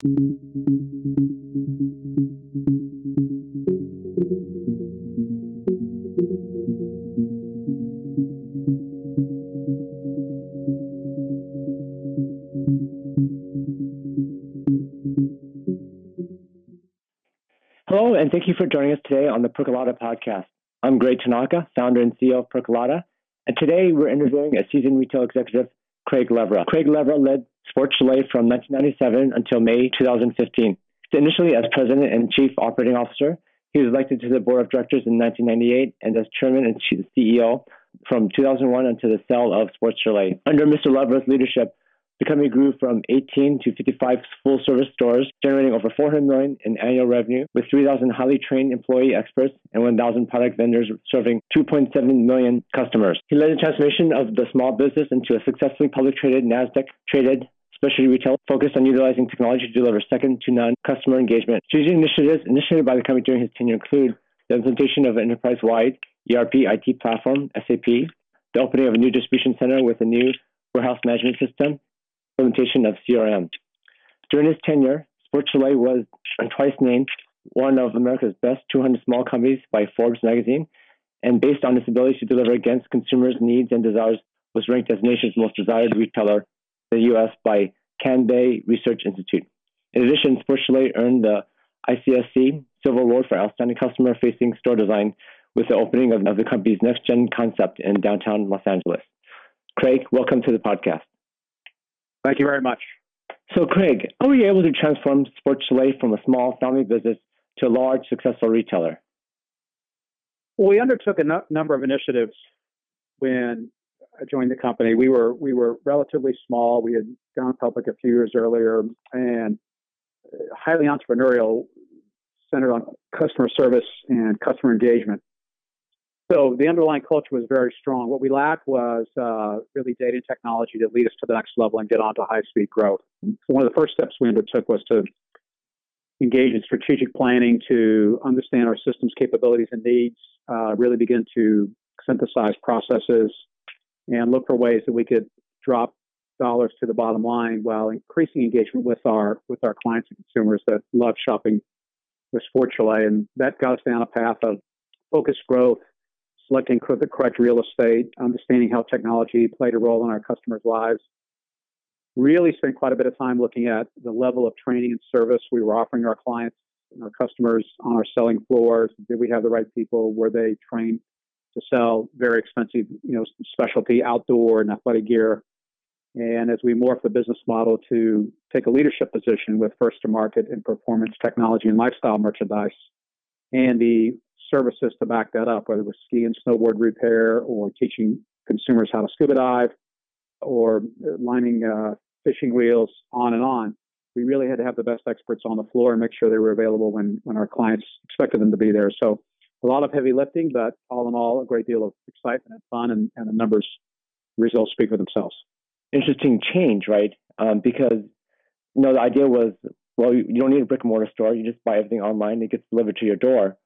Hello, and thank you for joining us today on the Percolata podcast. I'm Greg Tanaka, founder and CEO of Percolata, and today we're interviewing a seasoned retail executive, Craig Levra. Craig Levra led Sport Chalet from 1997 until May 2015. Initially as president and chief operating officer, he was elected to the board of directors in 1998 and as chairman and CEO from 2001 until the sale of Sports Chalet. Under Mr. Levra's leadership, the company grew from 18 to 55 full service stores, generating over 400 million in annual revenue with 3,000 highly trained employee experts and 1,000 product vendors serving 2.7 million customers. He led the transformation of the small business into a successfully public traded NASDAQ traded specialty retail focused on utilizing technology to deliver second to none customer engagement. Strategic initiatives initiated by the company during his tenure include the implementation of an enterprise wide ERP IT platform, SAP, the opening of a new distribution center with a new warehouse management system, implementation of CRM. During his tenure, Sport was twice named one of America's best 200 small companies by Forbes magazine, and based on its ability to deliver against consumers' needs and desires, was ranked as nation's most desired retailer in the U.S. by Kanbay Research Institute. In addition, Sport earned the ICSC Silver Award for Outstanding Customer Facing Store Design with the opening of the company's next gen concept in downtown Los Angeles. Craig, welcome to the podcast. Thank you very much. So, Craig, how were you able to transform Sport Chalet from a small family business to a large, successful retailer? Well, we undertook a no- number of initiatives when I joined the company. We were we were relatively small. We had gone public a few years earlier, and uh, highly entrepreneurial, centered on customer service and customer engagement. So the underlying culture was very strong. What we lacked was uh, really data and technology to lead us to the next level and get on to high speed growth. One of the first steps we undertook was to engage in strategic planning to understand our system's capabilities and needs, uh, really begin to synthesize processes, and look for ways that we could drop dollars to the bottom line while increasing engagement with our with our clients and consumers that love shopping with Sport. And that got us down a path of focused growth, selecting the correct real estate, understanding how technology played a role in our customers' lives. Really spent quite a bit of time looking at the level of training and service we were offering our clients and our customers on our selling floors. Did we have the right people? Were they trained to sell very expensive, you know, specialty outdoor and athletic gear? And as we morph the business model to take a leadership position with first to market in performance technology and lifestyle merchandise, and the services to back that up, whether it was ski and snowboard repair or teaching consumers how to scuba dive or lining uh, fishing reels, on and on. We really had to have the best experts on the floor and make sure they were available when, when our clients expected them to be there. So a lot of heavy lifting, but all in all, a great deal of excitement and fun, and, and the numbers results speak for themselves. Interesting change, right? Um, because you know the idea was, well, you don't need a brick and mortar store; you just buy everything online; it gets delivered to your door.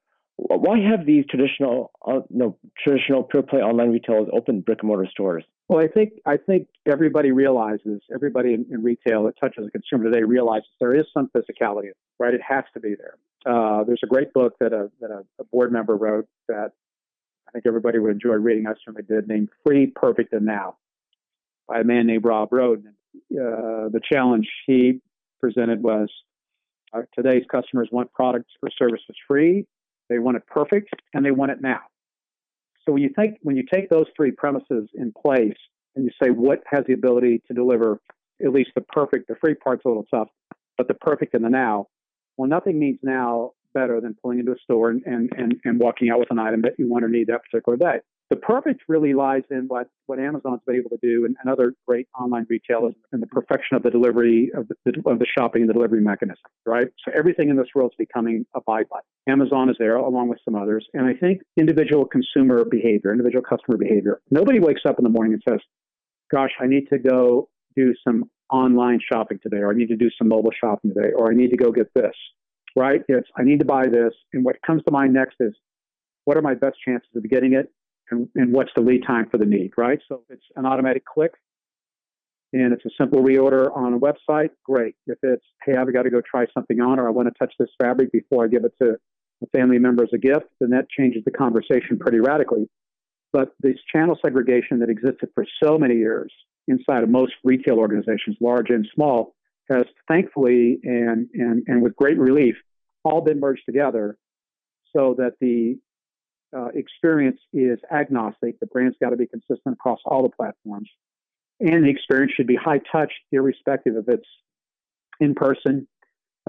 Why have these traditional, uh, no, traditional pure play online retailers opened brick and mortar stores? Well, I think I think everybody realizes, everybody in, in retail that touches a consumer today realizes there is some physicality, right? It has to be there. Uh, there's a great book that a that a, a, board member wrote that I think everybody would enjoy reading. I certainly did, named "Free, Perfect, and Now" by a man named Rob Rodin. Uh, the challenge he presented was uh, today's customers want products or services free, they want it perfect, and they want it now. So when you think when you take those three premises in place and you say what has the ability to deliver at least the perfect, the free part's a little tough, but the perfect and the now, well, nothing means now better than pulling into a store and, and, and, and walking out with an item that you want or need that particular day. The perfect really lies in what, what Amazon's been able to do and, and other great online retailers and the perfection of the delivery of the, of the shopping and the delivery mechanism, right? So everything in this world is becoming a buy button. Amazon is there along with some others. And I think individual consumer behavior, individual customer behavior, nobody wakes up in the morning and says, gosh, I need to go do some online shopping today, or I need to do some mobile shopping today, or I need to go get this, right? It's I need to buy this. And what comes to mind next is what are my best chances of getting it? And, and what's the lead time for the need, right? So it's an automatic click. and it's a simple reorder on a website, great. If it's, hey, I've got to go try something on, or I want to touch this fabric before I give it to a family member as a gift, then that changes the conversation pretty radically. But this channel segregation that existed for so many years inside of most retail organizations, large and small, has thankfully and, and, and with great relief all been merged together so that the uh, experience is agnostic. The brand's got to be consistent across all the platforms. And the experience should be high touch, irrespective of it's in person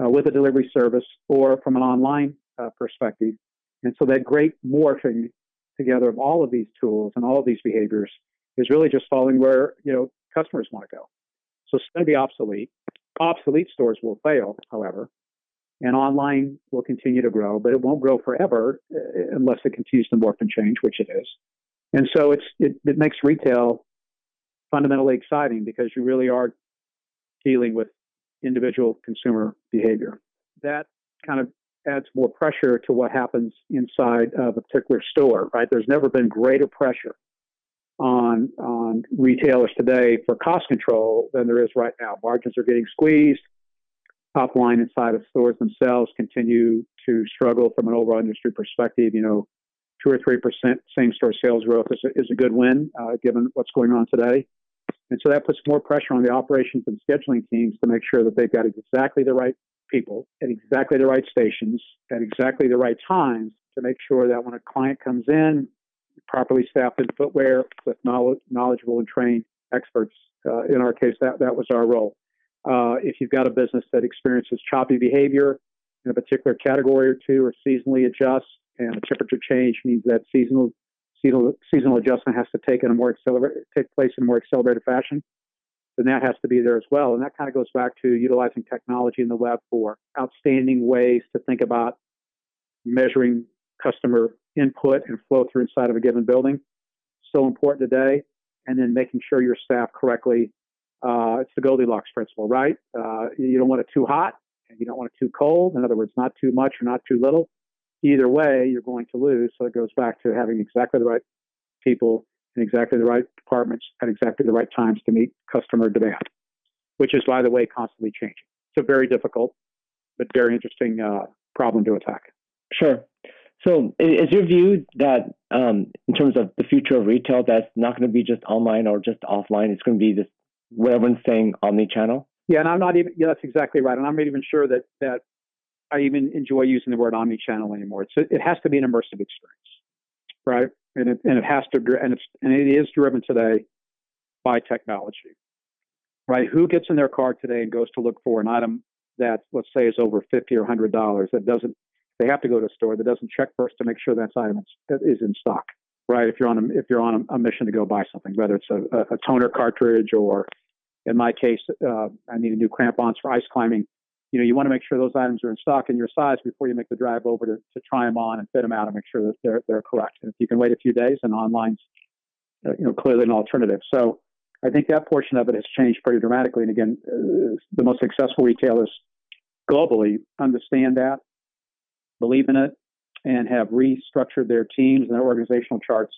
uh, with a delivery service or from an online uh, perspective. And so that great morphing together of all of these tools and all of these behaviors is really just following where you know customers want to go. So it's going to be obsolete. Obsolete stores will fail, however, and online will continue to grow, but it won't grow forever uh, unless it continues to morph and change, which it is. And so it's it, it makes retail fundamentally exciting because you really are dealing with individual consumer behavior. That kind of adds more pressure to what happens inside of a particular store, right? There's never been greater pressure on on retailers today for cost control than there is right now. Margins are getting squeezed. Top line inside of stores themselves continue to struggle from an overall industry perspective. You know, two or three percent same store sales growth is a, is a good win uh, given what's going on today. And so that puts more pressure on the operations and scheduling teams to make sure that they've got exactly the right people at exactly the right stations at exactly the right times to make sure that when a client comes in, properly staffed in footwear with knowledge, knowledgeable and trained experts. Uh, in our case, that, that was our role. Uh, if you've got a business that experiences choppy behavior in a particular category or two, or seasonally adjusts, and a temperature change means that seasonal seasonal, seasonal adjustment has to take in a more accelerate, take place in a more accelerated fashion then that has to be there as well. And that kind of goes back to utilizing technology in the web for outstanding ways to think about measuring customer input and flow through inside of a given building. So important today. And then making sure you're staffed correctly. Uh, it's the Goldilocks principle, right? Uh, you don't want it too hot and you don't want it too cold. In other words, not too much or not too little. Either way, you're going to lose. So it goes back to having exactly the right people in exactly the right departments at exactly the right times to meet customer demand, which is, by the way, constantly changing. It's a very difficult but very interesting uh, problem to attack. Sure. So, is your view that um, in terms of the future of retail, that's not going to be just online or just offline? It's going to be this everyone's saying omni-channel. Yeah, and I'm not even. Yeah, that's exactly right. And I'm not even sure that that I even enjoy using the word omni-channel anymore. It's it has to be an immersive experience, right? and it, and it has to and it's and it is driven today by technology right who gets in their car today and goes to look for an item that let's say is over 50 or 100 dollars that doesn't they have to go to a store that doesn't check first to make sure that item is in stock right if you're on a, if you're on a, mission to go buy something whether it's a, a toner cartridge or in my case uh, i need a new crampons for ice climbing you know, you want to make sure those items are in stock in your size before you make the drive over to, to try them on and fit them out and make sure that they're, they're correct. And if you can wait a few days, and online's, uh, you know, clearly an alternative. So I think that portion of it has changed pretty dramatically. And again, uh, the most successful retailers globally understand that, believe in it, and have restructured their teams and their organizational charts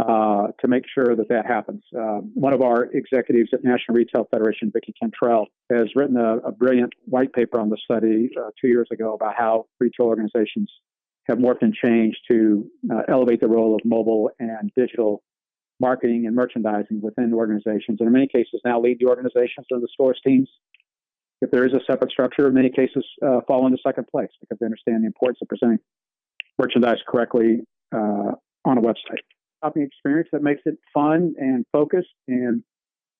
uh, to make sure that that happens. Uh, one of our executives at National Retail Federation, Vicki Cantrell, has written a, a brilliant white paper on the study uh, two years ago about how retail organizations have morphed and changed to uh, elevate the role of mobile and digital marketing and merchandising within organizations, and in many cases now lead the organizations or the stores teams. If there is a separate structure, in many cases uh, fall into second place because they understand the importance of presenting merchandise correctly uh, on a website shopping experience that makes it fun and focused and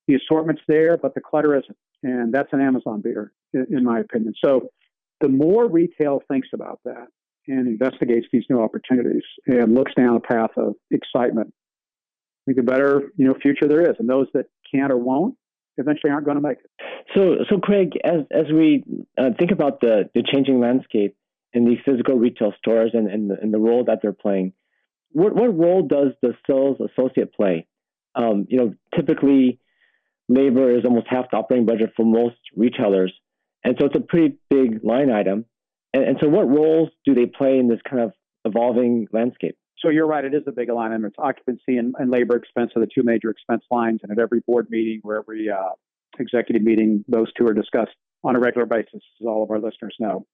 the assortment's there, but the clutter isn't. And that's an Amazon beater, in, in my opinion. So the more retail thinks about that and investigates these new opportunities and looks down a path of excitement, I think the better you know future there is. And those that can't or won't eventually aren't going to make it. So, so Craig, as as we uh, think about the the changing landscape in these physical retail stores and, and, the, and the role that they're playing, what what role does the sales associate play? Um, you know, typically labor is almost half the operating budget for most retailers, and so it's a pretty big line item. And, and so, what roles do they play in this kind of evolving landscape? so you're right. It is a big line item. It's occupancy and, and, labor expense are the two major expense lines. And at every board meeting or every uh, executive meeting, those two are discussed on a regular basis, as all of our listeners know.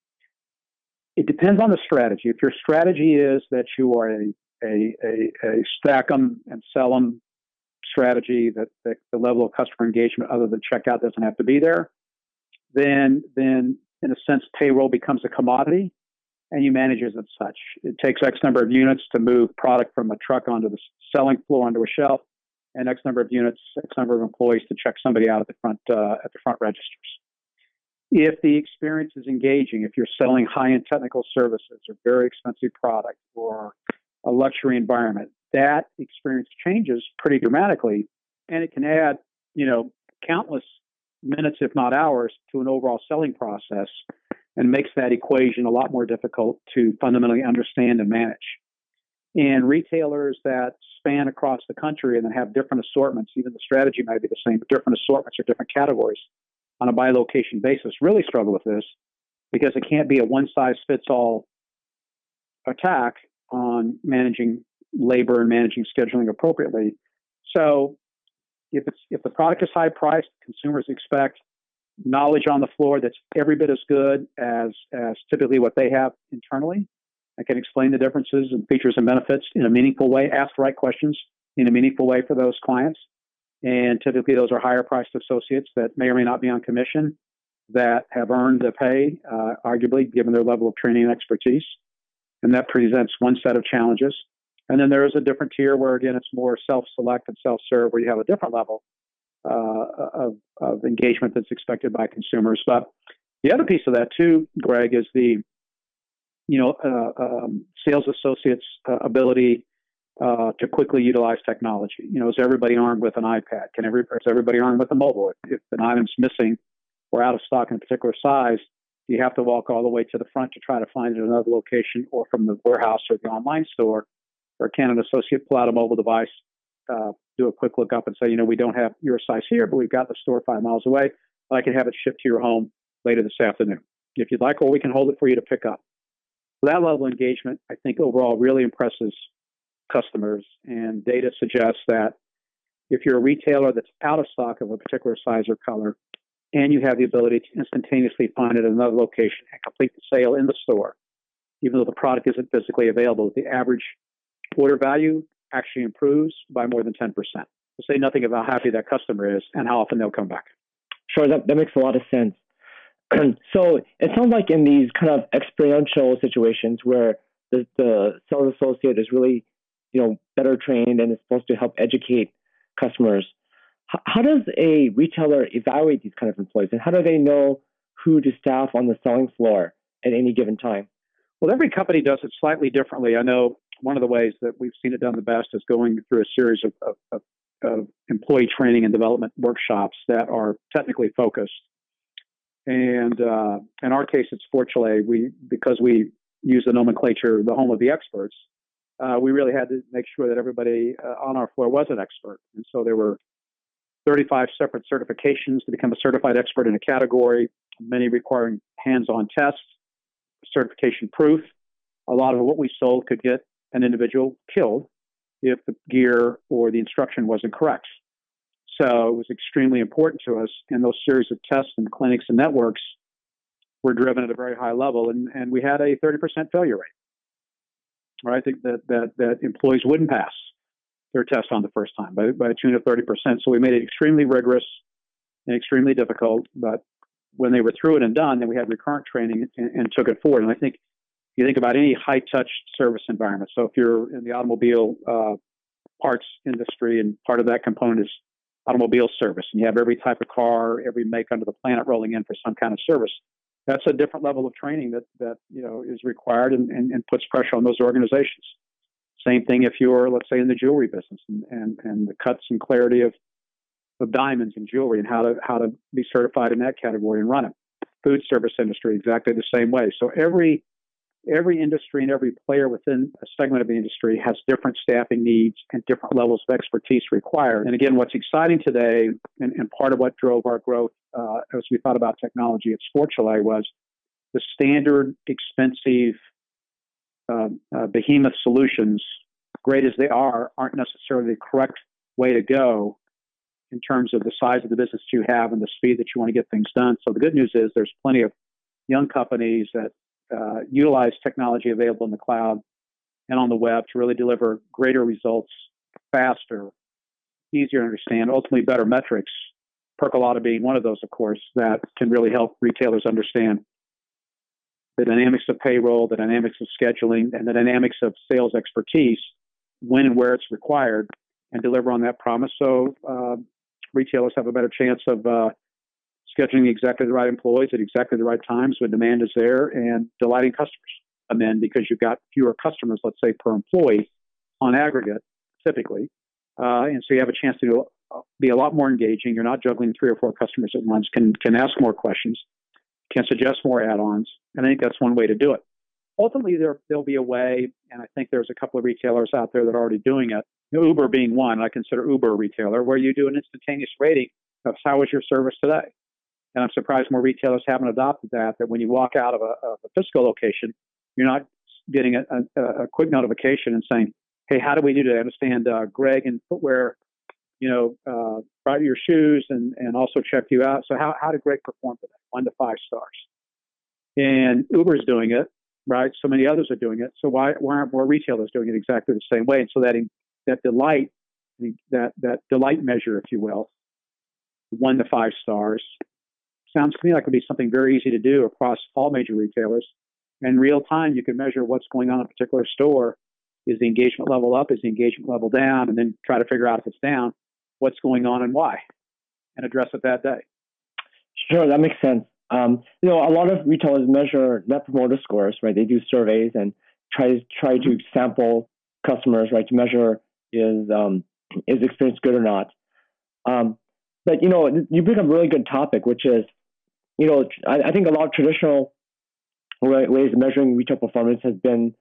It depends on the strategy. If your strategy is that you are a a, a, a stack them and sell them strategy, that, that the level of customer engagement other than checkout doesn't have to be there, then then in a sense payroll becomes a commodity and you manage it as such. It takes X number of units to move product from a truck onto the selling floor onto a shelf, and X number of units, X number of employees to check somebody out at the front uh, at the front registers. If the experience is engaging, if you're selling high-end technical services or very expensive product or a luxury environment, that experience changes pretty dramatically, and it can add, you know, countless minutes, if not hours, to an overall selling process and makes that equation a lot more difficult to fundamentally understand and manage. And retailers that span across the country and then have different assortments, even the strategy might be the same, but different assortments or different categories on a by location basis really struggle with this because it can't be a one size fits all attack on managing labor and managing scheduling appropriately. So if it's if the product is high priced, consumers expect knowledge on the floor that's every bit as good as as typically what they have internally. I can explain the differences and features and benefits in a meaningful way, ask the right questions in a meaningful way for those clients. And typically, those are higher priced associates that may or may not be on commission that have earned the pay, uh, arguably, given their level of training and expertise. And that presents one set of challenges. And then there is a different tier where, again, it's more self select and self serve, where you have a different level uh, of, of engagement that's expected by consumers. But the other piece of that too, Greg, is the you know uh, um, sales associates' uh, ability uh, to quickly utilize technology. You know, is everybody armed with an iPad? Can every is everybody armed with a mobile? If, if an item's missing or out of stock in a particular size, you have to walk all the way to the front to try to find another location, or from the warehouse or the online store, or can an associate pull out a mobile device uh, do a quick look up and say, you know, we don't have your size here, but we've got the store five miles away. I can have it shipped to your home later this afternoon if you'd like, or we can hold it for you to pick up. That level of engagement, I think, overall really impresses customers. And data suggests that if you're a retailer that's out of stock of a particular size or color, and you have the ability to instantaneously find it at another location and complete the sale in the store, even though the product isn't physically available, the average order value actually improves by more than 10%. To say nothing about how happy that customer is and how often they'll come back. Sure, that, that makes a lot of sense. so it sounds like in these kind of experiential situations where the, the sales associate is really, you know, better trained and is supposed to help educate customers. How does a retailer evaluate these kind of employees, and how do they know who to staff on the selling floor at any given time? Well, every company does it slightly differently. I know one of the ways that we've seen it done the best is going through a series of, of, of, of employee training and development workshops that are technically focused. And uh, in our case, it's Sportchalet. We because we use the nomenclature, the home of the experts. Uh, we really had to make sure that everybody uh, on our floor was an expert. And so there were 35 separate certifications to become a certified expert in a category, many requiring hands-on tests, certification proof. A lot of what we sold could get an individual killed if the gear or the instruction wasn't correct. So it was extremely important to us, and those series of tests and clinics and networks were driven at a very high level, and, and we had a 30% failure rate. Right, think that, that that employees wouldn't pass their test on the first time by, by a tune of 30%. So we made it extremely rigorous and extremely difficult. But when they were through it and done, then we had recurrent training and, and took it forward. And I think you think about any high touch service environment. So if you're in the automobile uh, parts industry and part of that component is automobile service and you have every type of car, every make under the planet rolling in for some kind of service, that's a different level of training that, that you know is required and, and, and puts pressure on those organizations. Same thing if you're, let's say, in the jewelry business and, and, and the cuts and clarity of, of diamonds and jewelry and how to how to be certified in that category and run it. Food service industry, exactly the same way. So every every industry and every player within a segment of the industry has different staffing needs and different levels of expertise required. And again, what's exciting today, and, and part of what drove our growth uh, as we thought about technology at Sportchalet was the standard, expensive, um, uh, behemoth solutions great as they are, aren't necessarily the correct way to go in terms of the size of the business you have and the speed that you want to get things done. So the good news is there's plenty of young companies that uh, utilize technology available in the cloud and on the web to really deliver greater results faster, easier to understand, ultimately better metrics. Percolata being one of those, of course, that can really help retailers understand the dynamics of payroll, the dynamics of scheduling, and the dynamics of sales expertise when and where it's required and deliver on that promise. So uh, retailers have a better chance of uh, scheduling exactly the right employees at exactly the right times when demand is there and delighting customers. And then because you've got fewer customers, let's say per employee on aggregate, typically, uh, and so you have a chance to be a lot more engaging. You're not juggling three or four customers at once. Can can ask more questions, can suggest more add-ons, and I think that's one way to do it. Ultimately, there there'll be a way, and I think there's a couple of retailers out there that are already doing it. Uber being one, I consider Uber a retailer, where you do an instantaneous rating of how was your service today. And I'm surprised more retailers haven't adopted that. That when you walk out of a, of a physical location, you're not getting a, a, a, quick notification and saying, "Hey, how do we do to understand uh, Greg and footwear? You know, uh, brought your shoes and and also check you out. So how how did Greg perform today? One to five stars. And Uber's doing it, right? So many others are doing it. So why why aren't more retailers doing it exactly the same way? And so that that delight, that that delight measure, if you will, one to five stars, sounds to me like it would be something very easy to do across all major retailers. In real time, you can measure what's going on in a particular store. Is the engagement level up? Is the engagement level down? And then try to figure out if it's down, what's going on and why, and address it that day. Sure, that makes sense. Um, you know, a lot of retailers measure net promoter scores, right? They do surveys and try try to sample customers, right, to measure is um, is experience good or not. Um, but you know, you bring up a really good topic, which is, you know, I, I think a lot of traditional ways of measuring retail performance has been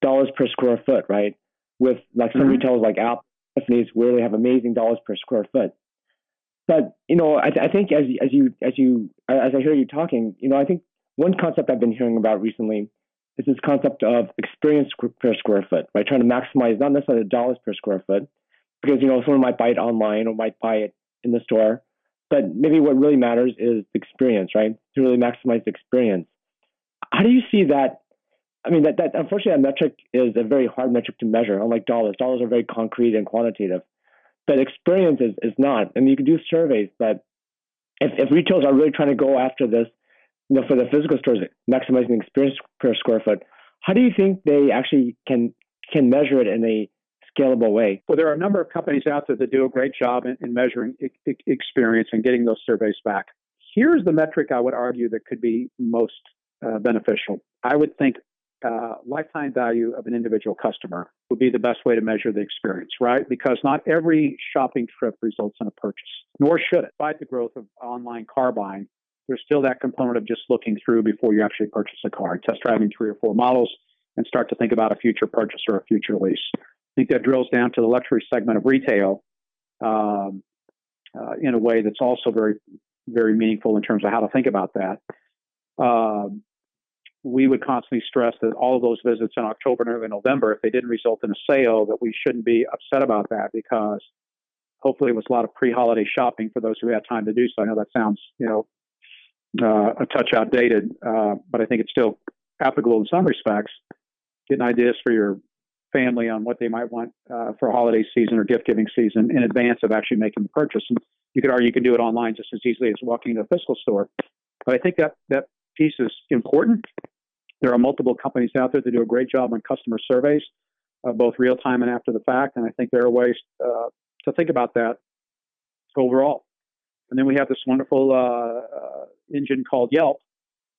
dollars per square foot, right? With like some mm-hmm. retailers like Apple, Tiffany's, where they have amazing dollars per square foot. But you know, I, I think as as you as you as I hear you talking, you know, I think one concept I've been hearing about recently is this concept of experience per square foot, right? Trying to maximize not necessarily the dollars per square foot, because you know someone might buy it online or might buy it in the store, but maybe what really matters is experience, right? To really maximize the experience. How do you see that? I mean, that, that unfortunately, that metric is a very hard metric to measure, unlike dollars. Dollars are very concrete and quantitative, but experience is, is not. I mean, you can do surveys, but if, if retailers are really trying to go after this, you know, for the physical stores, maximizing experience per square foot, how do you think they actually can can measure it in a scalable way? Well, there are a number of companies out there that do a great job in, in measuring I- experience and getting those surveys back. Here's the metric I would argue that could be most uh, beneficial. I would think uh, lifetime value of an individual customer would be the best way to measure the experience, right? Because not every shopping trip results in a purchase, nor should it. Despite the growth of online car buying, there's still that component of just looking through before you actually purchase a car, test driving three or four models, and start to think about a future purchase or a future lease. I think that drills down to the luxury segment of retail um, uh, in a way that's also very, very meaningful in terms of how to think about that. Um, we would constantly stress that all of those visits in October and early November, if they didn't result in a sale, that we shouldn't be upset about that because hopefully it was a lot of pre-holiday shopping for those who had time to do so. I know that sounds, you know, uh, a touch outdated, uh, but I think it's still applicable in some respects. Getting ideas for your family on what they might want uh, for holiday season or gift giving season in advance of actually making the purchase. And you could argue you could do it online just as easily as walking into a physical store. But I think that that piece is important. There are multiple companies out there that do a great job on customer surveys, uh, both real time and after the fact. And I think there are ways uh, to think about that overall. And then we have this wonderful uh, uh, engine called Yelp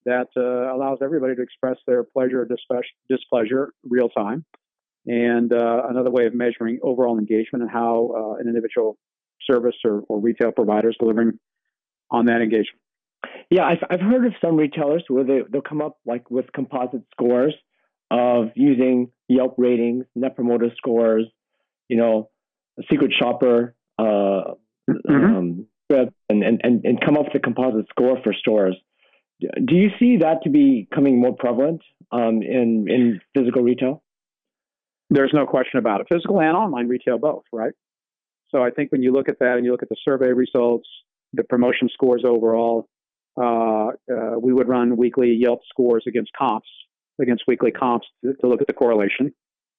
that uh, allows everybody to express their pleasure or displeasure real time and uh, another way of measuring overall engagement and how an individual service or, or retail provider is delivering on that engagement. Yeah, I've, I've heard of some retailers where they, they'll come up like with composite scores of using Yelp ratings, Net Promoter scores, you know, a secret shopper, uh, mm-hmm. um, and, and, and come up with a composite score for stores. Do you see that to be coming more prevalent um, in, in physical retail? There's no question about it. Physical and online retail both, right? So I think when you look at that and you look at the survey results, the promotion scores overall, uh, uh, we would run weekly Yelp scores against comps, against weekly comps to, to look at the correlation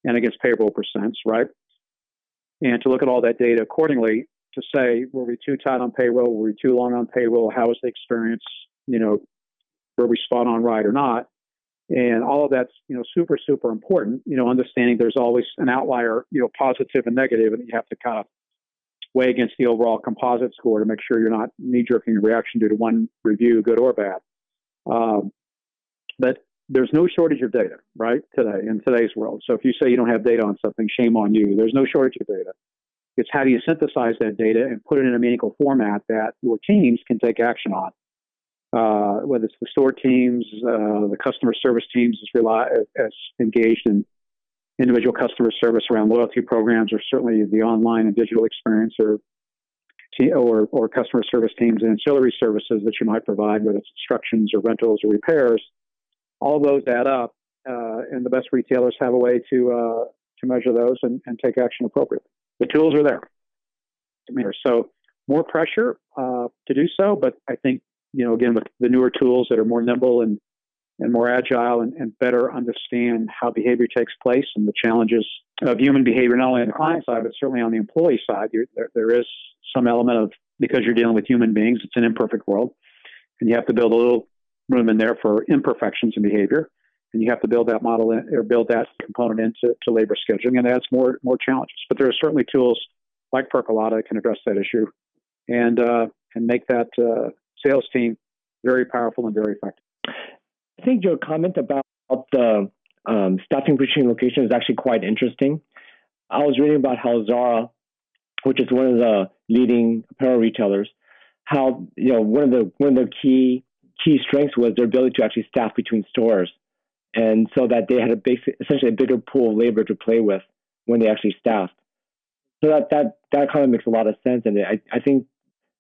and against payroll percents, right? And to look at all that data accordingly to say, were we too tight on payroll? Were we too long on payroll? How was the experience? You know, were we spot on right or not? And all of that's, you know, super, super important, you know, understanding there's always an outlier, you know, positive and negative, and you have to kind of weigh against the overall composite score to make sure you're not knee jerking a reaction due to one review, good or bad. Um, but there's no shortage of data, right, today in today's world. So if you say you don't have data on something, shame on you. There's no shortage of data. It's how do you synthesize that data and put it in a meaningful format that your teams can take action on. Uh, whether it's the store teams, uh, the customer service teams is rely, as engaged in individual customer service around loyalty programs, or certainly the online and digital experience, or or, or customer service teams and ancillary services that you might provide, whether it's instructions or rentals or repairs. All those add up, uh, and the best retailers have a way to uh, to measure those and, and, take action appropriately. The tools are there. So more pressure uh, to do so, but I think you know again with the newer tools that are more nimble and and more agile and, and, better understand how behavior takes place and the challenges of human behavior, not only on the client side, but certainly on the employee side. There, there is some element of because you're dealing with human beings, it's an imperfect world, and you have to build a little room in there for imperfections in behavior, and you have to build that model in, or build that component into to labor scheduling, and adds more more challenges. But there are certainly tools like Percolata that can address that issue, and uh, and make that uh, sales team very powerful and very effective. I think your comment about the um, staffing between locations is actually quite interesting. I was reading about how Zara, which is one of the leading apparel retailers, how you know one of the one of the key key strengths was their ability to actually staff between stores, and so that they had a basic, essentially a bigger pool of labor to play with when they actually staffed. So that that that kind of makes a lot of sense, and I I think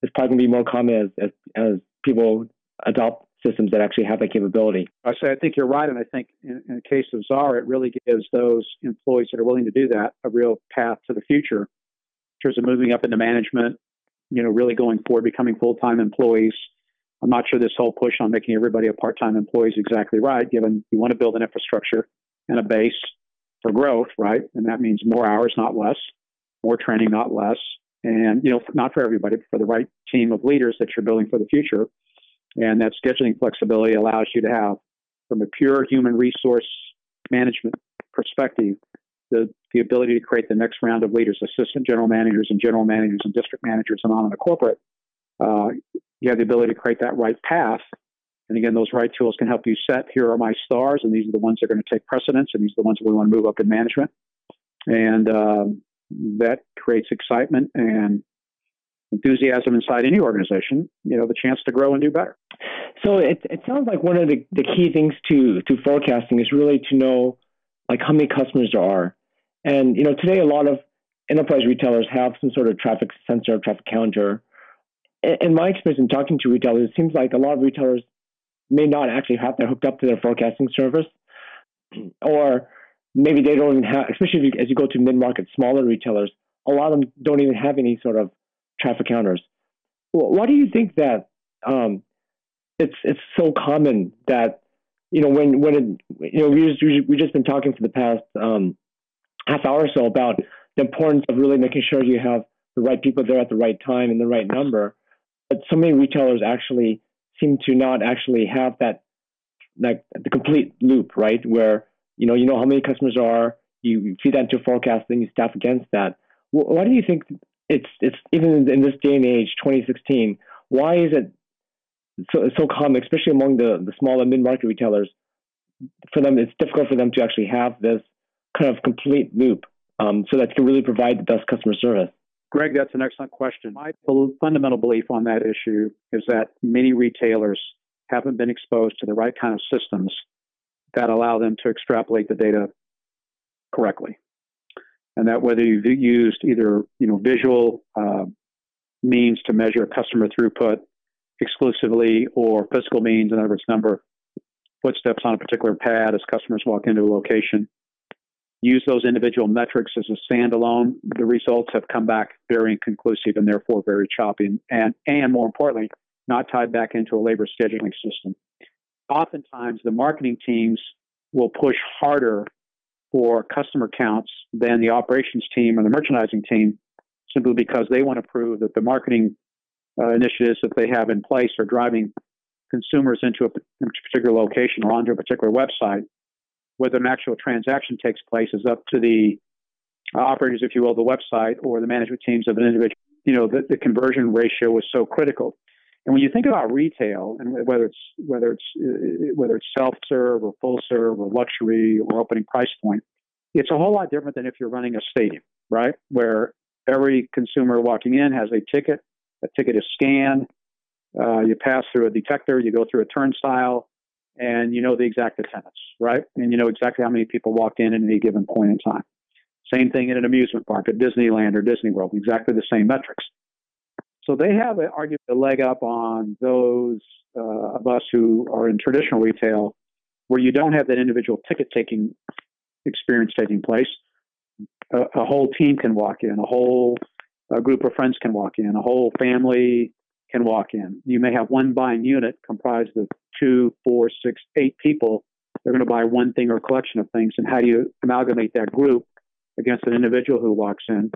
it's probably going to be more common as as, as people adopt systems that actually have that capability. I say I think you're right, and I think in, in the case of Zara, it really gives those employees that are willing to do that a real path to the future in terms of moving up into management. You know, really going forward, becoming full-time employees. I'm not sure this whole push on making everybody a part-time employee is exactly right, given you want to build an infrastructure and a base for growth, right? And that means more hours, not less, more training, not less, and you know, not for everybody, but for the right team of leaders that you're building for the future and that scheduling flexibility allows you to have, from a pure human resource management perspective, the, the ability to create the next round of leaders, assistant general managers and general managers and district managers and on in a corporate. Uh, you have the ability to create that right path. And again, those right tools can help you set here are my stars, and these are the ones that are going to take precedence, and these are the ones we want to move up in management. And um, that creates excitement and enthusiasm inside any organization, you know, the chance to grow and do better. So it, it sounds like one of the, the key things to, to forecasting is really to know like how many customers there are. And, you know, today a lot of enterprise retailers have some sort of traffic sensor, traffic counter. In my experience in talking to retailers, it seems like a lot of retailers may not actually have that hooked up to their forecasting service, or maybe they don't even have, especially as you go to mid-market, smaller retailers, a lot of them don't even have any sort of traffic counters. Why do you think that um, it's it's so common that you know when when it, you know we just we just been talking for the past um, half hour or so about the importance of really making sure you have the right people there at the right time and the right number. But so many retailers actually seem to not actually have that like the complete loop, right? Where you know you know how many customers are, you feed that into forecast, then you staff against that. Why do you think it's it's even in this day and age, 2016. Why is it so so common, especially among the the small and mid market retailers? For them, it's difficult for them to actually have this kind of complete loop, um, so that can really provide the best customer service. Greg, that's an excellent question. My fundamental belief on that issue is that many retailers haven't been exposed to the right kind of systems that allow them to extrapolate the data correctly and that whether you've used either you know visual uh, means to measure customer throughput exclusively or physical means, in other words, number footsteps on a particular pad as customers walk into a location, use those individual metrics as a standalone, the results have come back very inconclusive and therefore very choppy and, and more importantly, not tied back into a labor scheduling system. Oftentimes, the marketing teams will push harder for customer counts than the operations team or the merchandising team simply because they want to prove that the marketing uh, initiatives that they have in place are driving consumers into a particular location or onto a particular website. Whether an actual transaction takes place is up to the operators, if you will, the website or the management teams of an individual. You know, the, the conversion ratio is so critical. And when you think about retail, and whether it's whether it's uh, whether it's self serve or full serve or luxury or opening price point, it's a whole lot different than if you're running a stadium, right? Where every consumer walking in has a ticket, a ticket is scanned, uh, you pass through a detector, you go through a turnstile, and you know the exact attendance, right? And you know exactly how many people walked in at any given point in time. Same thing in an amusement park at Disneyland or Disney World, exactly the same metrics. So they have arguably a leg up on those uh, of us who are in traditional retail, where you don't have that individual ticket taking experience taking place. A, a whole team can walk in, a whole a group of friends can walk in, a whole family can walk in. You may have one buying unit comprised of two, four, six, eight people. They're going to buy one thing or collection of things. And how do you amalgamate that group against an individual who walks in?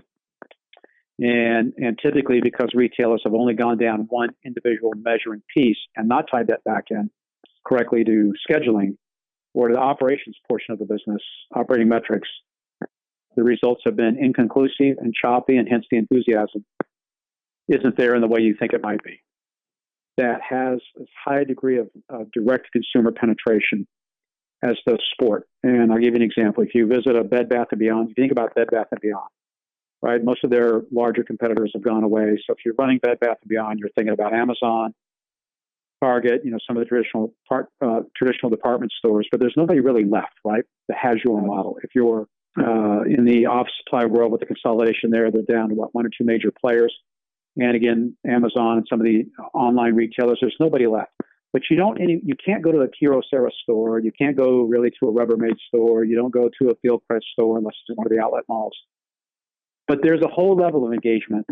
And, and typically, because retailers have only gone down one individual measuring piece and not tied that back in correctly to scheduling or to the operations portion of the business, operating metrics, the results have been inconclusive and choppy, and hence the enthusiasm isn't there in the way you think it might be. That has a high degree of, direct consumer penetration as does sport. And I'll give you an example. If you visit a Bed Bath & Beyond, you think about Bed Bath & Beyond, right? Most of their larger competitors have gone away. So if you're running Bed Bath & Beyond, you're thinking about Amazon, Target, you know, some of the traditional part, uh, traditional department stores, but there's nobody really left, right? That has your model. If you're uh, in the office supply world with the consolidation there, they're down to what one or two major players, and again, Amazon and some of the online retailers. There's nobody left. But you don't any, you can't go to a Kyocera store. You can't go really to a Rubbermaid store. You don't go to a Fieldcrest store unless it's one of the outlet malls. But there's a whole level of engagement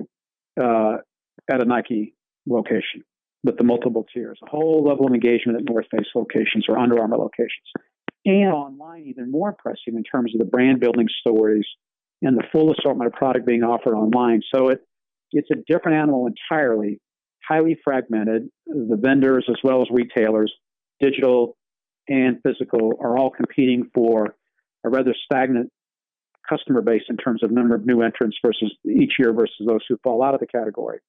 uh, at a Nike location with the multiple tiers, a whole level of engagement at North Face locations or Under Armour locations. And online, even more impressive in terms of the brand building stories and the full assortment of product being offered online. So it, it's a different animal entirely, highly fragmented. The vendors, as well as retailers, digital and physical, are all competing for a rather stagnant customer base in terms of number of new entrants versus each year versus those who fall out of the category.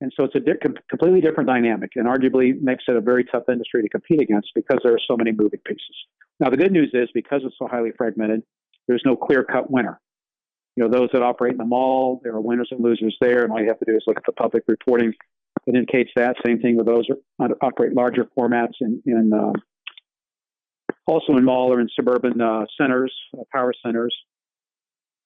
And so it's a di- completely different dynamic and arguably makes it a very tough industry to compete against because there are so many moving pieces. Now, the good news is because it's so highly fragmented, there's no clear cut winner. You know, those that operate in the mall, there are winners and losers there, and all you have to do is look at the public reporting that indicates that. Same thing with those that operate larger formats in, in uh, also in mall or in suburban uh, centers, uh, power centers.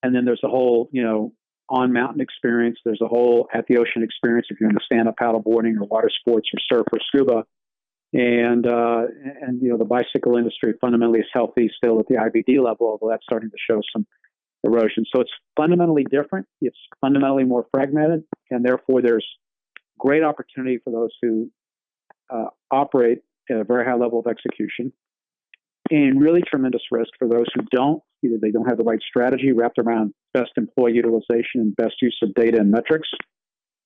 And then there's a whole, you know, on mountain experience. There's a whole at the ocean experience if you're into stand up paddle boarding or water sports or surf or scuba. And uh, and you know the bicycle industry fundamentally is healthy still at the IBD level, although that's starting to show some erosion. So it's fundamentally different. It's fundamentally more fragmented, and therefore there's great opportunity for those who uh, operate at a very high level of execution and really tremendous risk for those who don't. Either they don't have the right strategy wrapped around best employee utilization and best use of data and metrics,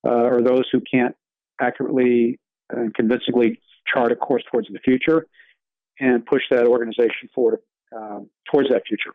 uh, or those who can't accurately and convincingly chart a course towards the future and push that organization forward um, towards that future.